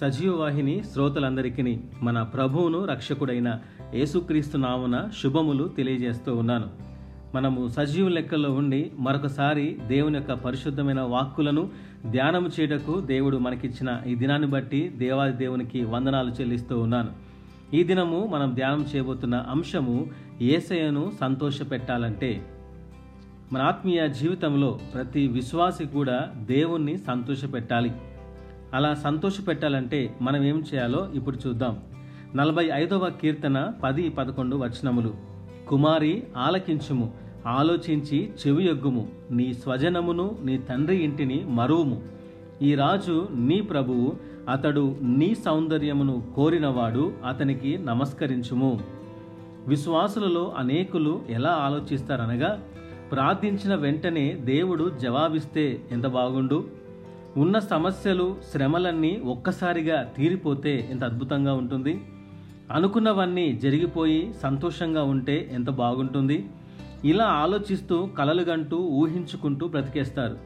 సజీవ వాహిని శ్రోతలందరికీ మన ప్రభువును రక్షకుడైన యేసుక్రీస్తు నామున శుభములు తెలియజేస్తూ ఉన్నాను. మనము సజీవ లెక్కల్లో ఉండి మరొకసారి దేవుని యొక్క పరిశుద్ధమైన వాక్కులను ధ్యానం చేయటకు దేవుడు మనకిచ్చిన ఈ దినాన్ని బట్టి దేవాది దేవునికి వందనాలు చెల్లిస్తూ ఉన్నాను. ఈ దినము మనం ధ్యానం చేయబోతున్న అంశము ఏసయను సంతోషపెట్టాలంటే మన ఆత్మీయ జీవితంలో ప్రతి విశ్వాసి కూడా దేవుణ్ణి సంతోషపెట్టాలి. అలా సంతోష పెట్టాలంటే మనం ఏం చేయాలో ఇప్పుడు చూద్దాం. నలభై ఐదవ కీర్తన పది పదకొండు వచనములు. కుమారి ఆలకించుము. ఆలోచించి చెవియొగ్గుము నీ స్వజనమును నీ తండ్రి ఇంటిని మరువుము. ఈ రాజు నీ ప్రభువు అతడు నీ సౌందర్యమును కోరినవాడు అతనికి నమస్కరించుము. విశ్వాసులలో అనేకులు ఎలా ఆలోచిస్తారనగా ప్రార్థించిన వెంటనే దేవుడు జవాబిస్తే ఎంత బాగుండు? ఉన్న సమస్యలు శ్రమలన్నీ ఒక్కసారిగా తీరిపోతే ఎంత అద్భుతంగా ఉంటుంది? అనుకున్నవన్నీ జరిగిపోయి సంతోషంగా ఉంటే ఎంత బాగుంటుంది? ఇలా ఆలోచిస్తూ కలలుగంటూ ఊహించుకుంటూ బ్రతికేస్తారు.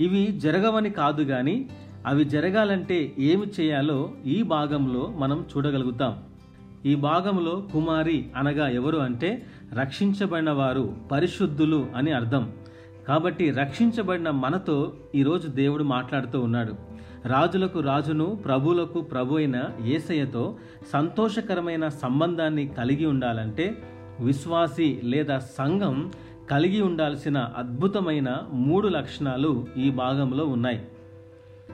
ఇవి జరగవని కాదు కానీ అవి జరగాలంటే ఏమి చేయాలో ఈ భాగంలో మనం చూడగలుగుతాం. ఈ భాగంలో కుమారి అనగా ఎవరు అంటే రక్షించబడిన వారు పరిశుద్ధులు అని అర్థం. కాబట్టి రక్షించబడిన మనతో ఈరోజు దేవుడు మాట్లాడుతూ ఉన్నాడు. రాజులకు రాజును ప్రభువులకు ప్రభు అయిన ఏసయ్యతో సంతోషకరమైన సంబంధాన్ని కలిగి ఉండాలంటే విశ్వాసి లేదా సంఘం కలిగి ఉండాల్సిన అద్భుతమైన మూడు లక్షణాలు ఈ భాగంలో ఉన్నాయి.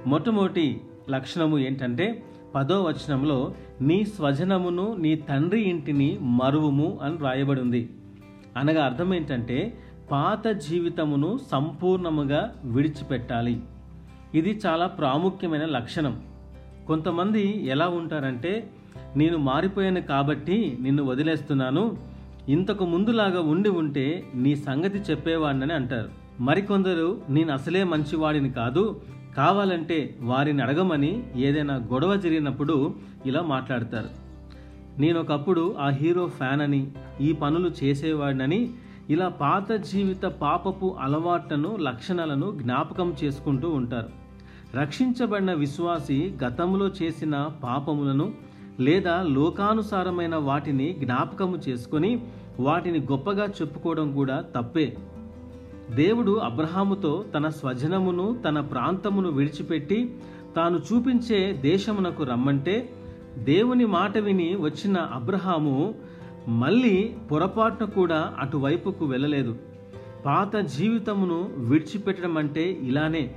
మొట్టమొదటి లక్షణము ఏంటంటే పదో వచనంలో నీ స్వజనమును నీ తండ్రి ఇంటిని మరువుము అని రాయబడి ఉంది. అనగా అర్థం ఏంటంటే పాత జీవితమును సంపూర్ణముగా విడిచిపెట్టాలి. ఇది చాలా ప్రాముఖ్యమైన లక్షణం. కొంతమంది ఎలా ఉంటారంటే నేను మారిపోయాను కాబట్టి నిన్ను వదిలేస్తున్నాను. ఇంతకు ముందులాగా ఉండి ఉంటే నీ సంగతి చెప్పేవాడినని అంటారు. మరికొందరు నేను అసలే మంచివాడిని కాదు. కావాలంటే వారిని అడగమని ఏదైనా గొడవ జరిగినప్పుడు ఇలా మాట్లాడతారు. నేను ఒకప్పుడు ఆ హీరో ఫ్యాన్ అని ఈ పనులు చేసేవాడినని ఇలా పాత జీవిత పాపపు అలవాట్లను లక్షణాలను జ్ఞాపకం చేసుకుంటూ ఉంటారు. రక్షించబడిన విశ్వాసి గతంలో చేసిన పాపములను లేదా లోకానుసారమైన వాటిని జ్ఞాపకము చేసుకొని వాటిని గొప్పగా చెప్పుకోవడం కూడా తప్పే. దేవుడు అబ్రహాముతో తన స్వజనమును తన ప్రాంతమును విడిచిపెట్టి తాను చూపించే దేశమునకు రమ్మంటే దేవుని మాట విని వచ్చిన అబ్రహాము మళ్ళీ పొరపాటున కూడా అటువైపుకు వెళ్ళలేదు. పాత జీవితమును విడిచిపెట్టడం అంటే ఇలానే.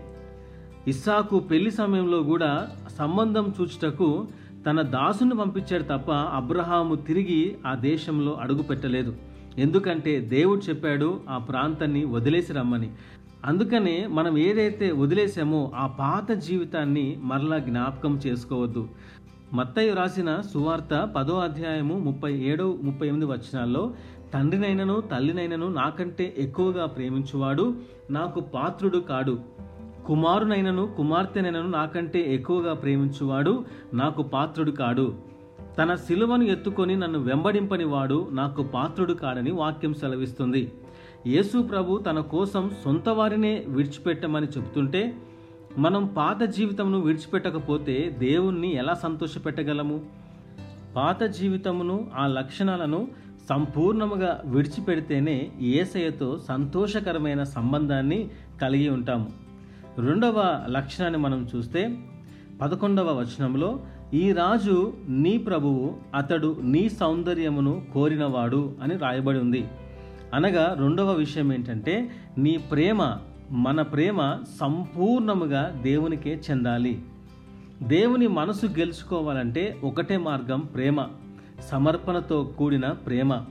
ఇస్సాకు పెళ్ళి సమయంలో కూడా సంబంధం చూచుటకు తన దాసును పంపించాడు తప్ప అబ్రహాము తిరిగి ఆ దేశంలో అడుగుపెట్టలేదు. ఎందుకంటే దేవుడు చెప్పాడు ఆ ప్రాంతాన్ని వదిలేసి రమ్మని. అందుకనే మనం ఏదైతే వదిలేసామో ఆ పాత జీవితాన్ని మరలా జ్ఞాపకం చేసుకోవద్దు. మత్తయ్య రాసిన సువార్త పదో అధ్యాయము ముప్పై ఏడో ముప్పై ఎనిమిది వచనాల్లో తండ్రినైనను తల్లినైనను నాకంటే ఎక్కువగా ప్రేమించువాడు నాకు పాత్రుడు కాడు. కుమారునైనను కుమార్తెనైనను నాకంటే ఎక్కువగా ప్రేమించువాడు నాకు పాత్రుడు కాడు. తన శిలువను ఎత్తుకొని నన్ను వెంబడింపని వాడు నాకు పాత్రుడు కాడని వాక్యం సెలవిస్తుంది. యేసు ప్రభు తన కోసం సొంత వారినే విడిచిపెట్టమని చెబుతుంటే మనం పాత జీవితమును విడిచిపెట్టకపోతే దేవుణ్ణి ఎలా సంతోషపెట్టగలము? పాత జీవితమును ఆ లక్షణాలను సంపూర్ణముగా విడిచిపెడితేనే ఏసయ్యతో సంతోషకరమైన సంబంధాన్ని కలిగి ఉంటాము. రెండవ లక్షణాన్ని మనం చూస్తే పదకొండవ వచనంలో ఈ రాజు నీ ప్రభువు అతడు నీ సౌందర్యమును కోరినవాడు అని రాయబడి ఉంది. అనగా రెండవ విషయం ఏంటంటే నీ ప్రేమ మన ప్రేమ సంపూర్ణముగా దేవునికే చెందాలి. దేవుని మనసు గెలుచుకోవాలంటే ఒకటే మార్గం ప్రేమ సమర్పణతో కూడిన ప్రేమ.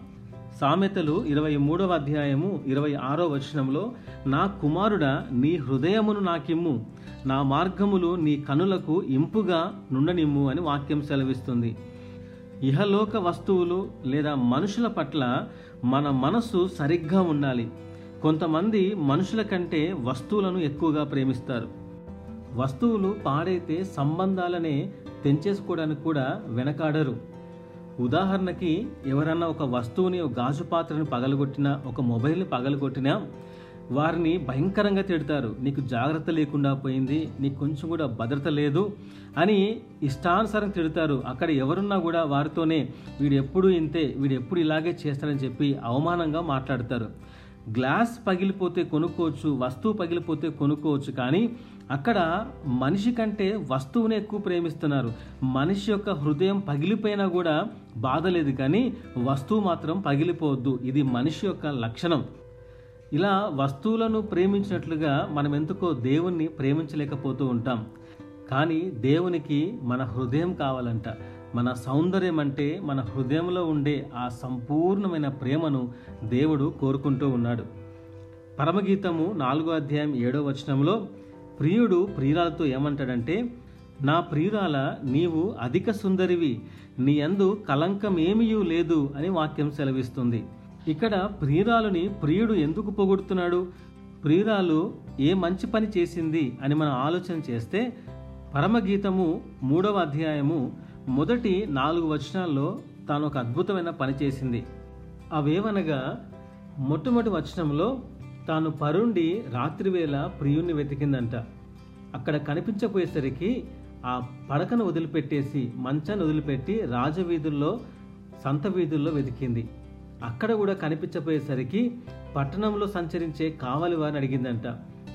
సామెతలు ఇరవై మూడవ అధ్యాయము ఇరవై ఆరో వచనంలో నా కుమారుడా నీ హృదయమును నాకిమ్ము. నా మార్గములు నీ కనులకు ఇంపుగా నుండనిమ్ము అని వాక్యం సెలవిస్తుంది. ఇహలోక వస్తువులు లేదా మనుషుల పట్ల మన మనసు సరిగ్గా ఉండాలి. కొంతమంది మనుషుల కంటే వస్తువులను ఎక్కువగా ప్రేమిస్తారు. వస్తువులు పాడైతే సంబంధాలనే తెంచేసుకోవడానికి కూడా వెనకాడరు. ఉదాహరణకి ఎవరన్నా ఒక వస్తువుని ఒక గాజు పాత్రని పగలగొట్టినా ఒక మొబైల్ని పగలగొట్టినా వారిని భయంకరంగా తిడతారు. నీకు జాగ్రత్త లేకుండా పోయింది నీకు కొంచెం కూడా భద్రత లేదు అని ఇష్టానుసారం తిడతారు. అక్కడ ఎవరున్నా కూడా వారితోనే వీడు ఎప్పుడు ఇంతే వీడు ఎప్పుడు ఇలాగే చేస్తారని చెప్పి అవమానంగా మాట్లాడతారు. గ్లాస్ పగిలిపోతే కొనుక్కోవచ్చు వస్తువు పగిలిపోతే కొనుక్కోవచ్చు కానీ అక్కడ మనిషి కంటే వస్తువుని ఎక్కువ ప్రేమిస్తున్నారు. మనిషి యొక్క హృదయం పగిలిపోయినా కూడా బాధ లేదు కానీ వస్తువు మాత్రం పగిలిపోవద్దు. ఇది మనిషి యొక్క లక్షణం. ఇలా వస్తువులను ప్రేమించినట్లుగా మనం ఎందుకో దేవుణ్ణి ప్రేమించలేకపోతూ ఉంటాం. కానీ దేవునికి మన హృదయం కావాలంట. మన సౌందర్యం అంటే మన హృదయంలో ఉండే ఆ సంపూర్ణమైన ప్రేమను దేవుడు కోరుకుంటూ ఉన్నాడు. పరమగీతము నాలుగో అధ్యాయం ఏడో వచనంలో ప్రియుడు ప్రియురాలతో ఏమంటాడంటే నా ప్రియురాల నీవు అధిక సుందరివి నీ అందు కలంకమేమీయూ లేదు అని వాక్యం సెలవిస్తుంది. ఇక్కడ ప్రియురాలుని ప్రియుడు ఎందుకు పొగుడుతున్నాడు? ప్రియురాలు ఏ మంచి పని చేసింది అని మనం ఆలోచన చేస్తే పరమగీతము మూడవ అధ్యాయము మొదటి నాలుగు వచనాల్లో తాను ఒక అద్భుతమైన పని చేసింది. అవేవనగా మొట్టమొదటి వచనంలో తాను పరుండి రాత్రివేళ ప్రియుణ్ణి వెతికిందంట. అక్కడ కనిపించపోయేసరికి ఆ పడకను వదిలిపెట్టేసి మంచాన్ని వదిలిపెట్టి రాజవీధుల్లో సంత వీధుల్లో వెతికింది. అక్కడ కూడా కనిపించపోయేసరికి పట్టణంలో సంచరించే కావలి వారిని అడిగిందంట.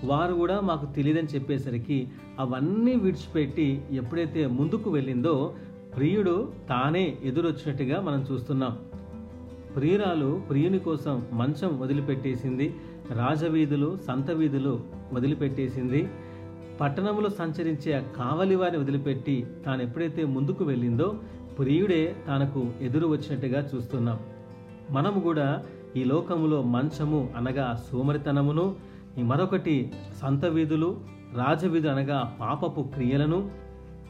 వారు కూడా మాకు తెలియదని చెప్పేసరికి అవన్నీ విడిచిపెట్టి ఎప్పుడైతే ముందుకు వెళ్ళిందో ప్రియుడు తానే ఎదురొచ్చినట్టుగా మనం చూస్తున్నాం. ప్రియురాలు ప్రియుని కోసం మంచం వదిలిపెట్టేసింది రాజవీధులు సంత వీధులు వదిలిపెట్టేసింది. పట్టణంలో సంచరించే కావలి వారిని వదిలిపెట్టి తాను ఎప్పుడైతే ముందుకు వెళ్ళిందో ప్రియుడే తనకు ఎదురు వచ్చినట్టుగా చూస్తున్నాం. మనము కూడా ఈ లోకములో మంచము అనగా సోమరితనమును ఈ మరొకటి సంత వీధులు రాజవీధులు అనగా పాపపు క్రియలను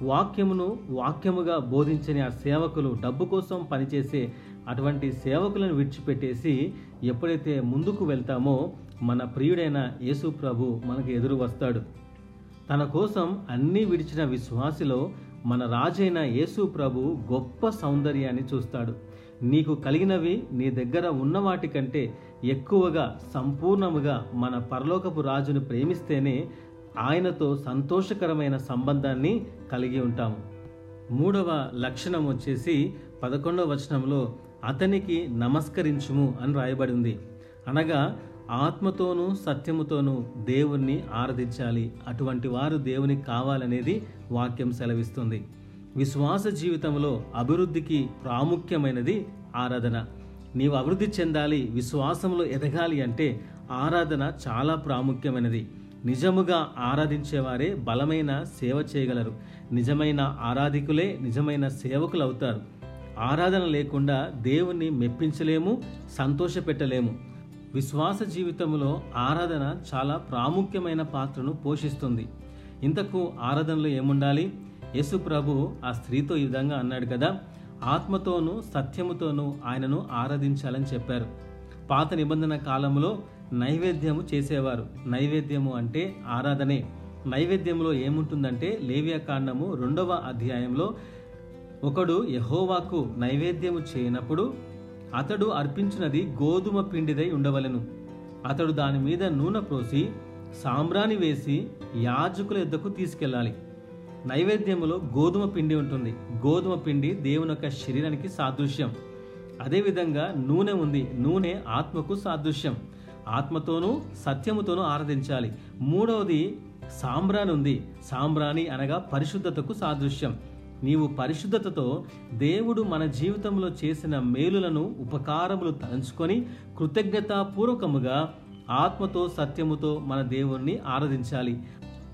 వాక్యమును వాక్యముగా బోధించని ఆ సేవకులు డబ్బు కోసం పనిచేసే అటువంటి సేవకులను విడిచిపెట్టేసి ఎప్పుడైతే ముందుకు వెళ్తామో మన ప్రియుడైన యేసు ప్రభు మనకు ఎదురు వస్తాడు. తన కోసం అన్నీ విడిచిన విశ్వాసిలో మన రాజైన యేసు ప్రభు గొప్ప సౌందర్యాన్ని చూస్తాడు. నీకు కలిగినవి నీ దగ్గర ఉన్న వాటి కంటే ఎక్కువగా సంపూర్ణముగా మన పరలోకపు రాజును ప్రేమిస్తేనే ఆయనతో సంతోషకరమైన సంబంధాన్ని కలిగి ఉంటాము. మూడవ లక్షణం వచ్చేసి పదకొండవ వచనంలో అతనికి నమస్కరించుము అని రాయబడి ఉంది. అనగా ఆత్మతోనూ సత్యముతోనూ దేవుణ్ణి ఆరాధించాలి. అటువంటి వారు దేవుని కావాలనేది వాక్యం సెలవిస్తుంది. విశ్వాస జీవితంలో అభివృద్ధికి ప్రాముఖ్యమైనది ఆరాధన. నీవు అభివృద్ధి చెందాలి విశ్వాసంలో ఎదగాలి అంటే ఆరాధన చాలా ప్రాముఖ్యమైనది. నిజముగా ఆరాధించేవారే బలమైన సేవ చేయగలరు. నిజమైన ఆరాధికులే నిజమైన సేవకులు అవుతారు ఆరాధన లేకుండా దేవుణ్ణి మెప్పించలేము సంతోషపెట్టలేము. విశ్వాస జీవితంలో ఆరాధన చాలా ప్రాముఖ్యమైన పాత్రను పోషిస్తుంది. ఇంతకు ఆరాధనలో ఏముండాలి? యేసు ప్రభు ఆ స్త్రీతో ఈ విధంగా అన్నాడు కదా ఆత్మతోనూ సత్యముతోనూ ఆయనను ఆరాధించాలని చెప్పారు. పాత నిబంధన కాలంలో నైవేద్యము చేసేవారు. నైవేద్యము అంటే ఆరాధనే. నైవేద్యంలో ఏముంటుందంటే లేవియా కాండము రెండవ అధ్యాయంలో ఒకడు యహోవాకు నైవేద్యము చేయనప్పుడు అతడు అర్పించినది గోధుమ పిండిదై ఉండవలెను. అతడు దాని మీద నూనె పోసి సాంబ్రాణి వేసి యాజకుల ఎద్దకు తీసుకెళ్ళాలి. నైవేద్యములో గోధుమ పిండి ఉంటుంది. గోధుమ పిండి దేవుని యొక్క శరీరానికి సాదృశ్యం. అదేవిధంగా నూనె ఉంది. నూనె ఆత్మకు సాదృశ్యం. ఆత్మతోనూ సత్యముతోనూ ఆరాధించాలి. మూడవది సాంబ్రాణి ఉంది సాంబ్రాణి అనగా పరిశుద్ధతకు సాదృశ్యం. నీవు పరిశుద్ధతతో దేవుడు మన జీవితంలో చేసిన మేలులను ఉపకారములు తలంచుకొని కృతజ్ఞతాపూర్వకముగా ఆత్మతో సత్యముతో మన దేవుణ్ణి ఆరాధించాలి.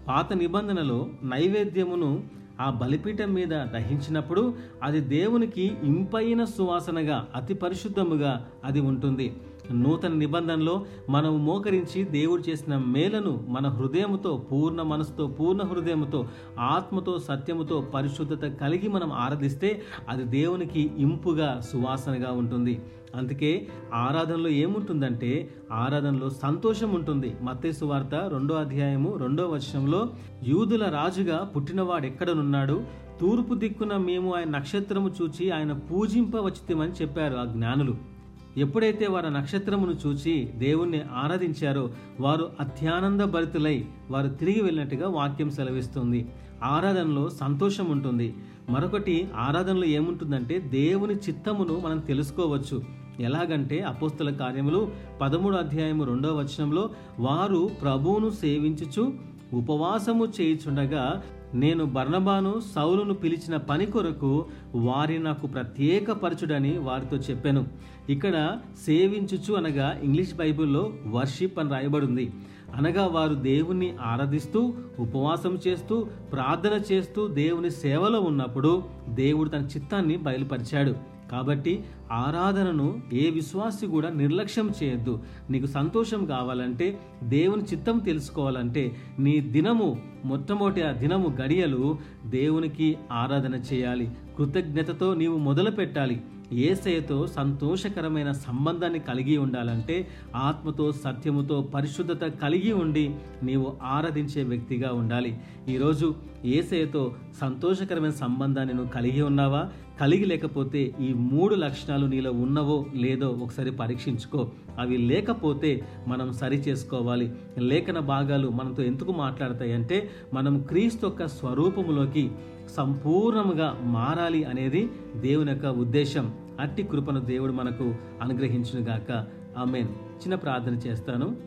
పాత నిబంధనలో నైవేద్యమును ఆ బలిపీఠం మీద దహించినప్పుడు అది దేవునికి ఇంపైన సువాసనగా అతి పరిశుద్ధముగా అది ఉంటుంది. నూతన నిబంధనలో మనం మోకరించి దేవుడు చేసిన మేలను మన హృదయముతో పూర్ణ మనసుతో పూర్ణ హృదయముతో ఆత్మతో సత్యముతో పరిశుద్ధత కలిగి మనం ఆరాధిస్తే అది దేవునికి ఇంపుగా సువాసనగా ఉంటుంది. అందుకే ఆరాధనలో ఏముంటుందంటే ఆరాధనలో సంతోషం ఉంటుంది. మత్తేసు వార్త రెండో అధ్యాయము రెండో వచనంలో యూదుల రాజుగా పుట్టినవాడు ఎక్కడనున్నాడు? తూర్పు దిక్కున మేము ఆయన నక్షత్రము చూచి ఆయన పూజింపవచ్చితమని చెప్పారు ఆ జ్ఞానులు. ఎప్పుడైతే వారు నక్షత్రమును చూచి దేవుణ్ణి ఆరాధించారో వారు అత్యానంద భరితులై వారు తిరిగి వెళ్ళినట్టుగా వాక్యం సెలవిస్తుంది. ఆరాధనలో సంతోషం ఉంటుంది. మరొకటి ఆరాధనలో ఏముంటుందంటే దేవుని చిత్తమును మనం తెలుసుకోవచ్చు. ఎలాగంటే అపోస్తుల కార్యములు పదమూడు అధ్యాయము రెండవ వచనంలో వారు ప్రభువును సేవించుచు ఉపవాసము చేయుచుండగా నేను బర్ణబాను సౌలును పిలిచిన పని కొరకు వారి నాకు ప్రత్యేకపరచుడని వారితో చెప్పాను. ఇక్కడ సేవించుచు అనగా ఇంగ్లీష్ బైబిల్లో వర్షిప్ అని రాయబడింది. అనగా వారు దేవుణ్ణి ఆరాధిస్తూ ఉపవాసం చేస్తూ ప్రార్థన చేస్తూ దేవుని సేవలో ఉన్నప్పుడు దేవుడు తన చిత్తాన్ని బయలుపరిచాడు. కాబట్టి ఆరాధనను ఏ విశ్వాసి కూడా నిర్లక్ష్యం చేయొద్దు. నీకు సంతోషం కావాలంటే దేవుని చిత్తం తెలుసుకోవాలంటే నీ దినము మొట్టమొదటి ఆ దినము గడియలు దేవునికి ఆరాధన చేయాలి. కృతజ్ఞతతో నీవు మొదలు పెట్టాలి ఏసయతో సంతోషకరమైన సంబంధాన్ని కలిగి ఉండాలంటే ఆత్మతో సత్యముతో పరిశుద్ధత కలిగి ఉండి నీవు ఆరాధించే వ్యక్తిగా ఉండాలి. ఈరోజు ఏసయతో సంతోషకరమైన సంబంధాన్ని నువ్వు కలిగి ఉన్నావా? కలిగి లేకపోతే ఈ మూడు లక్షణాలు నీలో ఉన్నవో లేదో ఒకసారి పరీక్షించుకో. అవి లేకపోతే మనం సరి చేసుకోవాలి. లేఖన భాగాలు మనతో ఎందుకు మాట్లాడతాయి అంటే మనం క్రీస్తు యొక్క స్వరూపములోకి సంపూర్ణముగా మారాలి అనేది దేవుని యొక్క ఉద్దేశం. అట్టి కృపను దేవుడు మనకు అనుగ్రహించునుగాక. ఆమెన్. చిన్న ప్రార్థన చేస్తాను.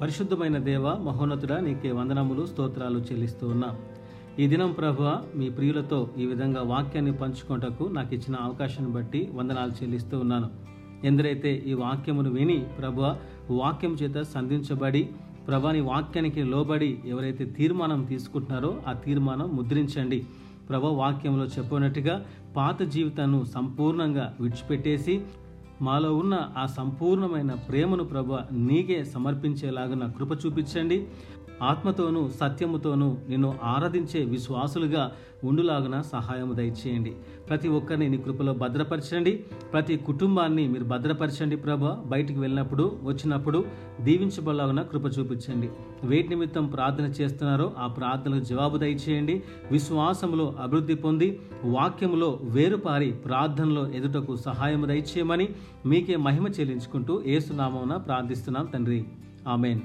పరిశుద్ధమైన దేవ మహోన్నతుడా నీకే వందనములు స్తోత్రాలు చెల్లిస్తూ ఉన్నా. ఈ దినం ప్రభు మీ ప్రియులతో ఈ విధంగా వాక్యాన్ని పంచుకోటకు నాకు ఇచ్చిన అవకాశాన్ని బట్టి వందనాలు చెల్లిస్తూ ఉన్నాను. ఎందరైతే ఈ వాక్యమును విని ప్రభు వాక్యం చేత సంధించబడి ప్రభాని వాక్యానికి లోబడి ఎవరైతే తీర్మానం తీసుకుంటున్నారో ఆ తీర్మానం ముద్రించండి. ప్రభ వాక్యంలో చెప్పినట్టుగా పాత జీవితాన్ని సంపూర్ణంగా విడిచిపెట్టేసి మాలో ఉన్న ఆ సంపూర్ణమైన ప్రేమను ప్రభ నీకే సమర్పించేలాగా కృప చూపించండి. ఆత్మతోనూ సత్యముతోనూ నిన్ను ఆరాధించే విశ్వాసులుగా ఉండులాగున సహాయము దయచేయండి. ప్రతి ఒక్కరిని నీ కృపలో భద్రపరచండి. ప్రతి కుటుంబాన్ని మీరు భద్రపరచండి ప్రభ. బయటికి వెళ్ళినప్పుడు వచ్చినప్పుడు దీవించబలాగున కృప చూపించండి. వేటి నిమిత్తం ప్రార్థన చేస్తున్నారో ఆ ప్రార్థనలకు జవాబు దయచేయండి. విశ్వాసంలో అభివృద్ధి పొంది వాక్యములో వేరుపారి ప్రార్థనలో ఎదుటకు సహాయం దయచేయమని మీకే మహిమ చెల్లించుకుంటూ ఏసునామమున ప్రార్థిస్తున్నాం తండ్రి. ఆమెన్.